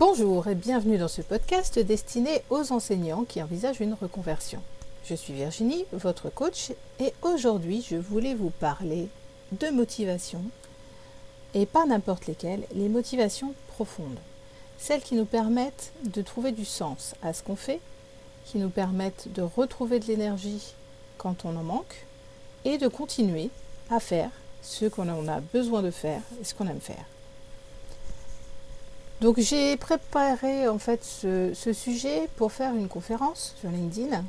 Bonjour et bienvenue dans ce podcast destiné aux enseignants qui envisagent une reconversion. Je suis Virginie, votre coach, et aujourd'hui je voulais vous parler de motivation, et pas n'importe lesquelles, les motivations profondes. Celles qui nous permettent de trouver du sens à ce qu'on fait, qui nous permettent de retrouver de l'énergie quand on en manque, et de continuer à faire ce qu'on a besoin de faire et ce qu'on aime faire. Donc j'ai préparé en fait ce, sujet pour faire une conférence sur LinkedIn.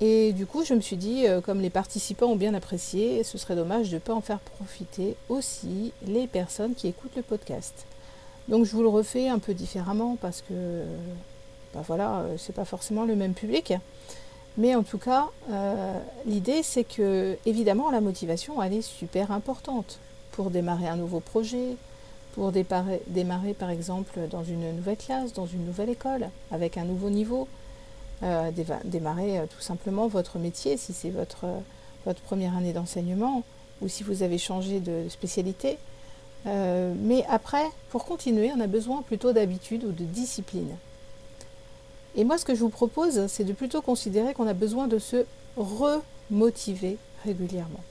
Et du coup, je me suis dit, euh, comme les participants ont bien apprécié, ce serait dommage de ne pas en faire profiter aussi les personnes qui écoutent le podcast. Donc je vous le refais un peu différemment parce que, ben voilà, euh, c'est pas forcément le même public. Mais en tout cas, euh, l'idée c'est que, évidemment, la motivation, elle est super importante pour démarrer un nouveau projet, pour démarrer, par exemple dans une nouvelle classe, dans une nouvelle école, avec un nouveau niveau, euh, démarrer euh, tout simplement votre métier si c'est votre, votre première année d'enseignement ou si vous avez changé de spécialité. Euh, mais après, pour continuer, on a besoin plutôt d'habitude ou de discipline. Et moi, ce que je vous propose, c'est de plutôt considérer qu'on a besoin de se remotiver régulièrement.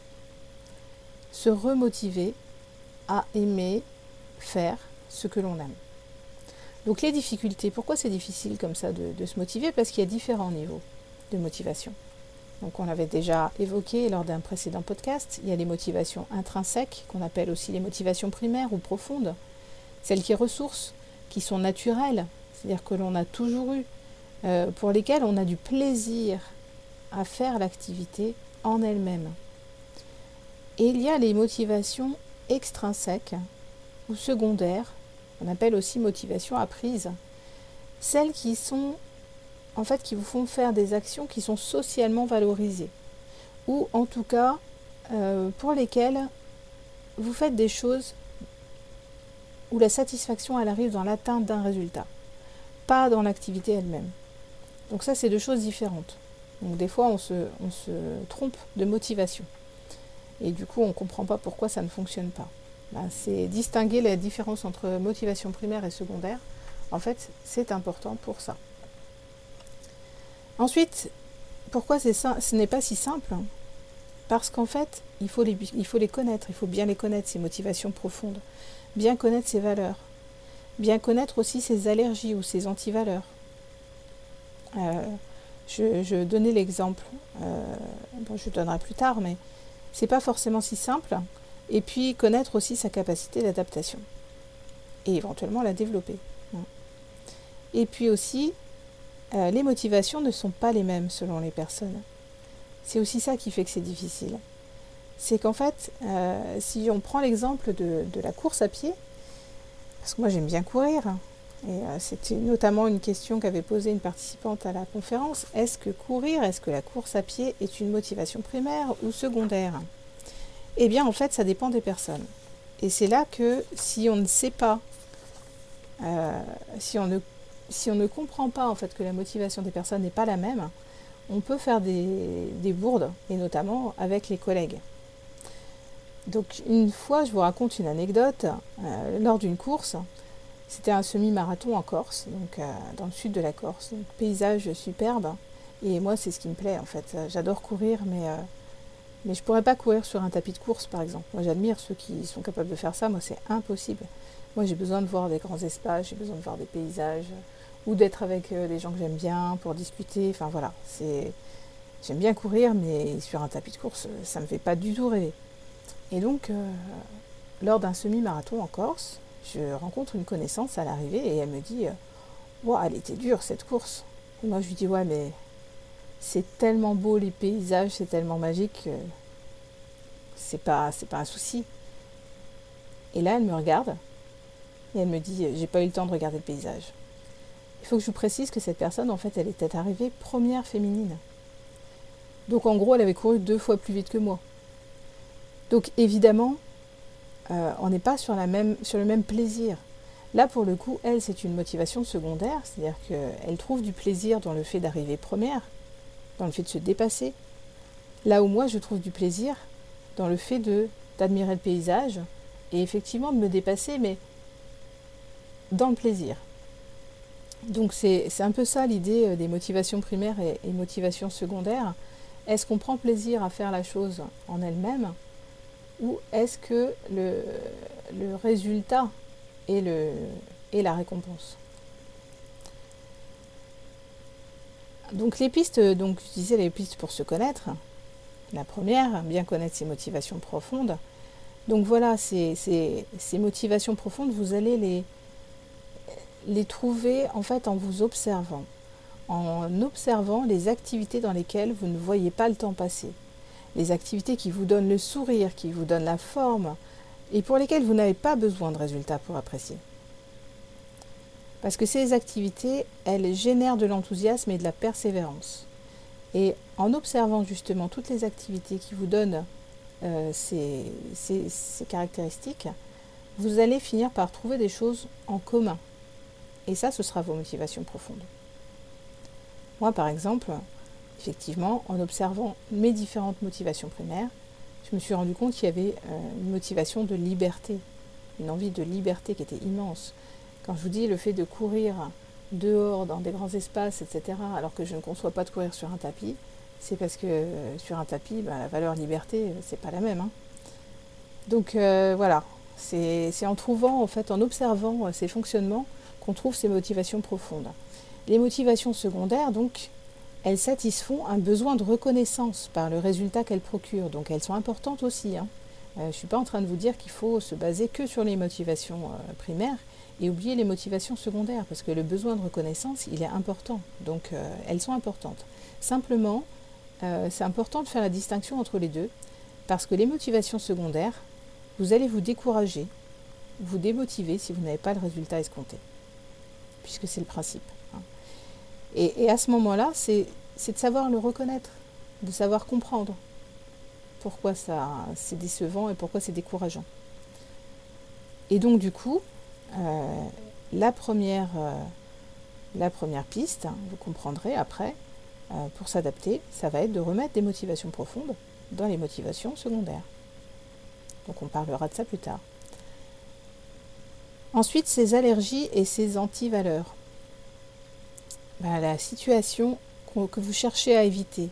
Se remotiver à aimer faire ce que l'on aime. Donc les difficultés, pourquoi c'est difficile comme ça de, se motiver? Parce qu'il y a différents niveaux de motivation. Donc on l'avait déjà évoqué lors d'un précédent podcast, il y a les motivations intrinsèques, qu'on appelle aussi les motivations primaires ou profondes, celles qui ressourcent, qui sont naturelles, c'est-à-dire que l'on a toujours eu, euh, pour lesquelles on a du plaisir à faire l'activité en elle-même. Et il y a les motivations extrinsèques, ou secondaires, on appelle aussi motivation apprise, celles qui sont en fait qui vous font faire des actions qui sont socialement valorisées, ou en tout cas euh, pour lesquelles vous faites des choses où la satisfaction elle arrive dans l'atteinte d'un résultat, pas dans l'activité elle-même. Donc ça c'est deux choses différentes. Donc des fois on se, on se trompe de motivation. Et du coup on ne comprend pas pourquoi ça ne fonctionne pas. Ben, c'est distinguer la différence entre motivation primaire et secondaire. En fait, c'est important pour ça. Ensuite, pourquoi ce n'est pas si simple? Parce qu'en fait, il faut, les, connaître, il faut bien les connaître, ces motivations profondes, bien connaître ses valeurs, bien connaître aussi ses allergies ou ses antivaleurs. Euh, je, donnais l'exemple, euh, je donnerai plus tard, mais c'est pas forcément si simple et puis connaître aussi sa capacité d'adaptation. Et éventuellement la développer. Hein. Et puis aussi, euh, les motivations ne sont pas les mêmes selon les personnes. C'est aussi ça qui fait que c'est difficile. C'est qu'en fait, euh, si on prend l'exemple de, la course à pied, parce que moi j'aime bien courir, et euh, c'était notamment une question qu'avait posée une participante à la conférence, est-ce que courir, est-ce que la course à pied est une motivation primaire ou secondaire? Eh bien, en fait, ça dépend des personnes. Et c'est là que si on ne sait pas, euh, si, on ne, comprend pas en fait que la motivation des personnes n'est pas la même, on peut faire des, bourdes, et notamment avec les collègues. Donc une fois, je vous raconte une anecdote, euh, lors d'une course, c'était un semi-marathon en Corse, donc euh, dans le sud de la Corse, donc paysage superbe, et moi c'est ce qui me plaît en fait. J'adore courir, mais mais je pourrais pas courir sur un tapis de course, par exemple. Moi, j'admire ceux qui sont capables de faire ça. Moi, c'est impossible. Moi, j'ai besoin de voir des grands espaces, j'ai besoin de voir des paysages, ou d'être avec euh, des gens que j'aime bien pour discuter. Enfin, voilà. C'est... J'aime bien courir, mais sur un tapis de course, ça ne me fait pas du tout rêver. Et donc, euh, lors d'un semi-marathon en Corse, je rencontre une connaissance à l'arrivée et elle me dit Wow, elle était dure cette course. Et moi, je lui dis Ouais, mais c'est tellement beau les paysages, c'est tellement magique que c'est pas, c'est pas un souci. Et là, elle me regarde et elle me dit J'ai pas eu le temps de regarder le paysage. Il faut que je vous précise que cette personne, en fait, elle était arrivée première féminine. Donc en gros, elle avait couru deux fois plus vite que moi. Donc évidemment, euh, on n'est pas sur, sur le même plaisir. Là, pour le coup, elle, c'est une motivation secondaire, c'est-à-dire qu'elle trouve du plaisir dans le fait d'arriver première, dans le fait de se dépasser. Là où moi, je trouve du plaisir dans le fait de d'admirer le paysage et effectivement de me dépasser, mais dans le plaisir. Donc c'est un peu ça l'idée euh, des motivations primaires et, motivations secondaires. Est-ce qu'on prend plaisir à faire la chose en elle-même ou est-ce que le, le résultat le, est la récompense? Donc les pistes, donc je disais les pistes pour se connaître. La première, bien connaître ses motivations profondes. Donc voilà, ces motivations profondes, vous allez les, les trouver en fait en vous observant, en observant les activités dans lesquelles vous ne voyez pas le temps passer, les activités qui vous donnent le sourire, qui vous donnent la forme et pour lesquelles vous n'avez pas besoin de résultats pour apprécier. Parce que ces activités, elles génèrent de l'enthousiasme et de la persévérance. Et en observant justement toutes les activités qui vous donnent euh, ces, caractéristiques, vous allez finir par trouver des choses en commun. Et ça, ce sera vos motivations profondes. Moi, par exemple, effectivement, en observant mes différentes motivations primaires, je me suis rendu compte qu'il y avait euh, une motivation de liberté, une envie de liberté qui était immense. Quand je vous dis le fait de courir dehors dans des grands espaces, etc., alors que je ne conçois pas de courir sur un tapis, c'est parce que euh, sur un tapis, ben, la valeur liberté, euh, c'est pas la même. Hein. Donc euh, voilà, c'est en trouvant, en fait, en observant ces fonctionnements qu'on trouve ces motivations profondes. Les motivations secondaires, donc, elles satisfont un besoin de reconnaissance par le résultat qu'elles procurent. Donc elles sont importantes aussi. Hein. Je ne suis pas en train de vous dire qu'il faut se baser que sur les motivations primaires et oublier les motivations secondaires, parce que le besoin de reconnaissance, il est important. Donc euh, elles sont importantes. Simplement, c'est important de faire la distinction entre les deux, parce que les motivations secondaires, vous allez vous décourager, vous démotiver si vous n'avez pas le résultat escompté, puisque c'est le principe. Hein. Et, à ce moment-là, c'est de savoir le reconnaître, de savoir comprendre pourquoi c'est décevant et pourquoi c'est décourageant. Et donc du coup, euh, la, première, euh, la première piste, hein, vous comprendrez après, euh, pour s'adapter, ça va être de remettre des motivations profondes dans les motivations secondaires. Donc on parlera de ça plus tard. Ensuite, ces allergies et ces antivaleurs. Ben, la situation que vous cherchez à éviter,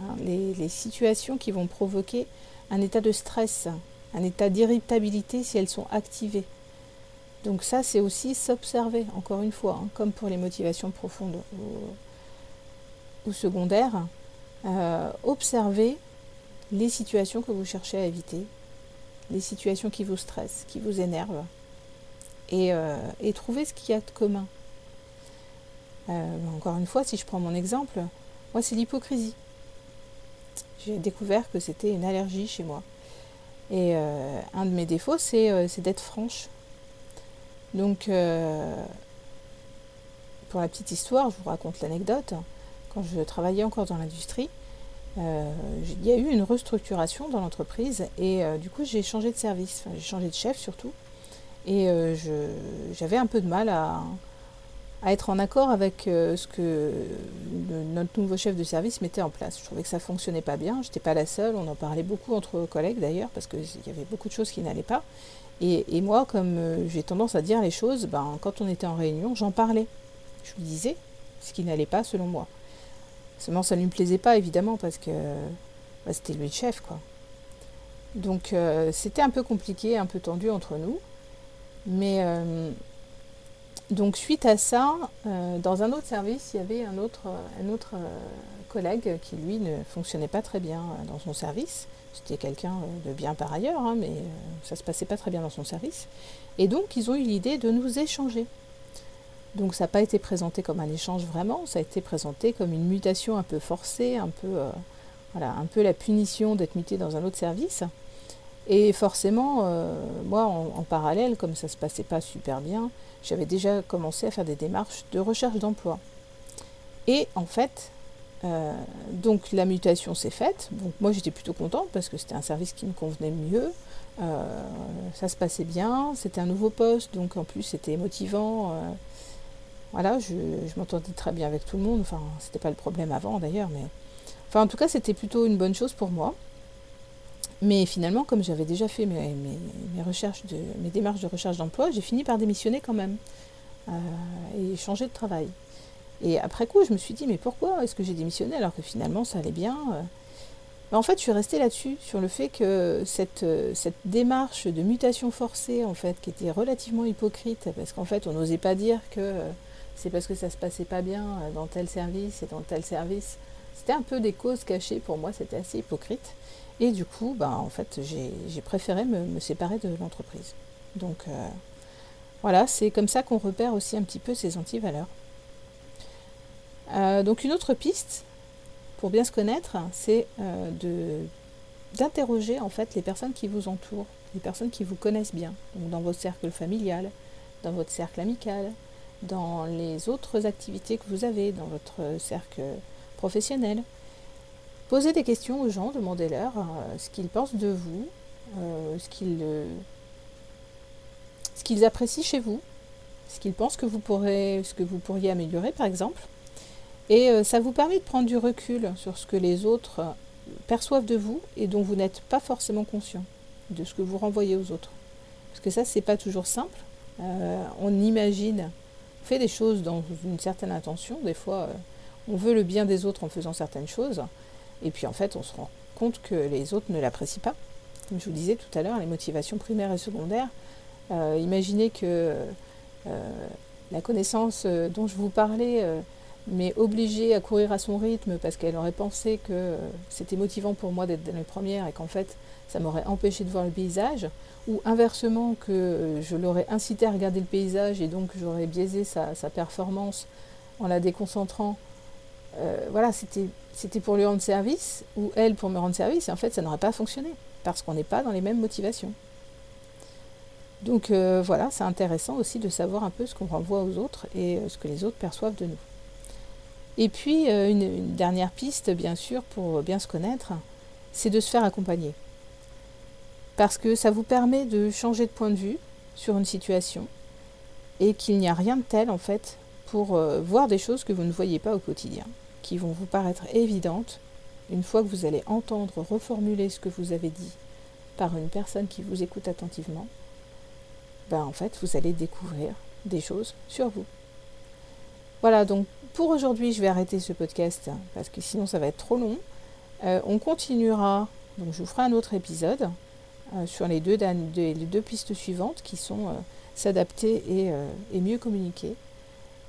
Hein, les, situations qui vont provoquer un état de stress, un état d'irritabilité si elles sont activées. Donc ça, c'est aussi s'observer, encore une fois, hein, comme pour les motivations profondes ou, secondaires, euh, observer les situations que vous cherchez à éviter, les situations qui vous stressent, qui vous énervent, et, euh, trouver ce qu'il y a de commun. Euh, encore une fois, si je prends mon exemple, moi c'est l'hypocrisie j'ai découvert que c'était une allergie chez moi. Et euh, un de mes défauts, c'est euh, d'être franche. Donc, euh, pour la petite histoire, je vous raconte l'anecdote. Quand je travaillais encore dans l'industrie, il y a eu une restructuration dans l'entreprise et du coup, j'ai changé de service. Enfin, j'ai changé de chef surtout. Et j'avais un peu de mal à, être en accord avec euh, ce que notre nouveau chef de service mettait en place. Je trouvais que ça fonctionnait pas bien. Je n'étais pas la seule. On en parlait beaucoup entre collègues d'ailleurs parce qu'il y avait beaucoup de choses qui n'allaient pas. Et, moi, comme euh, j'ai tendance à dire les choses, ben, quand on était en réunion, j'en parlais. Je lui disais ce qui n'allait pas selon moi. Seulement, ça ne lui plaisait pas évidemment parce que bah, c'était lui le chef, quoi. Donc, euh, c'était un peu compliqué, un peu tendu entre nous. Mais donc suite à ça, euh, dans un autre service, il y avait un autre, un autre euh, collègue qui lui ne fonctionnait pas très bien euh, dans son service. C'était quelqu'un de bien par ailleurs, hein, mais ça se passait pas très bien dans son service. Et donc ils ont eu l'idée de nous échanger. Donc ça n'a pas été présenté comme un échange vraiment, ça a été présenté comme une mutation un peu forcée, un peu, peu la punition d'être muté dans un autre service. Et forcément, moi en, parallèle, comme ça se passait pas super bien, j'avais déjà commencé à faire des démarches de recherche d'emploi. Et en fait, euh, donc la mutation s'est faite. Donc moi j'étais plutôt contente parce que c'était un service qui me convenait mieux. Euh, ça se passait bien. C'était un nouveau poste, donc en plus c'était motivant. Euh, voilà, je, m'entendais très bien avec tout le monde. Enfin, c'était pas le problème avant d'ailleurs, mais enfin en tout cas c'était plutôt une bonne chose pour moi. Mais finalement, comme j'avais déjà fait mes, recherches de, mes démarches de recherche d'emploi, j'ai fini par démissionner quand même. et changer de travail. Et après coup, je me suis dit, mais pourquoi est-ce que j'ai démissionné alors que finalement ça allait bien en fait, je suis restée là-dessus, sur le fait que cette, cette, démarche de mutation forcée, en fait, qui était relativement hypocrite, parce qu'en fait, on n'osait pas dire que c'est parce que ça se passait pas bien dans tel service et dans tel service. C'était un peu des causes cachées pour moi, c'était assez hypocrite. Et du coup, bah, en fait, j'ai préféré me, séparer de l'entreprise. Donc euh, voilà, c'est comme ça qu'on repère aussi un petit peu ces antivaleurs. Euh, donc une autre piste, pour bien se connaître, c'est euh, d'interroger en fait les personnes qui vous entourent, les personnes qui vous connaissent bien, dans votre cercle familial, dans votre cercle amical, dans les autres activités que vous avez, dans votre cercle professionnel. Posez des questions aux gens, demandez-leur euh, ce qu'ils pensent de vous, ce qu'ils ce qu'ils apprécient chez vous, ce qu'ils pensent que vous pourrez, ce que vous pourriez améliorer par exemple. Et euh, ça vous permet de prendre du recul sur ce que les autres perçoivent de vous et dont vous n'êtes pas forcément conscient de ce que vous renvoyez aux autres. Parce que ça, c'est pas toujours simple. on imagine, on fait des choses dans une certaine intention. Des fois, on veut le bien des autres en faisant certaines choses. Et puis en fait, on se rend compte que les autres ne l'apprécient pas. Comme je vous disais tout à l'heure, les motivations primaires et secondaires. Euh, imaginez que euh, la connaissance euh, dont je vous parlais m'est obligée à courir à son rythme parce qu'elle aurait pensé que c'était motivant pour moi d'être dans les premières et qu'en fait ça m'aurait empêché de voir le paysage, ou inversement que je l'aurais incité à regarder le paysage et donc j'aurais biaisé sa, performance en la déconcentrant euh, voilà, c'était pour lui rendre service, ou elle pour me rendre service, et en fait, ça n'aurait pas fonctionné, parce qu'on n'est pas dans les mêmes motivations. Donc euh, voilà, c'est intéressant aussi de savoir un peu ce qu'on renvoie aux autres et ce que les autres perçoivent de nous. Et puis, une, dernière piste, bien sûr, pour bien se connaître, c'est de se faire accompagner. Parce que ça vous permet de changer de point de vue sur une situation et qu'il n'y a rien de tel, en fait, pour voir des choses que vous ne voyez pas au quotidien qui vont vous paraître évidentes, une fois que vous allez entendre reformuler ce que vous avez dit par une personne qui vous écoute attentivement, ben en fait, vous allez découvrir des choses sur vous. Voilà, donc pour aujourd'hui, je vais arrêter ce podcast parce que sinon ça va être trop long. Euh, on continuera, donc je vous ferai un autre épisode euh, sur les deux, pistes suivantes qui sont euh, s'adapter et, mieux communiquer.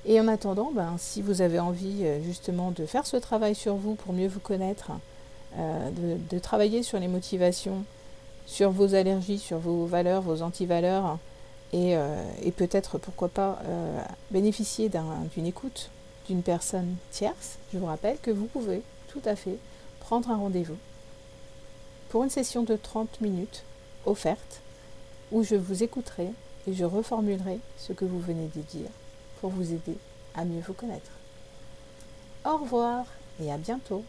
Et en attendant, ben, si vous avez envie justement de faire ce travail sur vous pour mieux vous connaître, de, travailler sur les motivations, sur vos allergies, sur vos valeurs, vos antivaleurs, et, et peut-être, pourquoi pas, bénéficier d'une écoute d'une personne tierce, je vous rappelle que vous pouvez tout à fait prendre un rendez-vous pour une session de 30 minutes offerte où je vous écouterai et je reformulerai ce que vous venez de dire pour vous aider à mieux vous connaître. Au revoir et à bientôt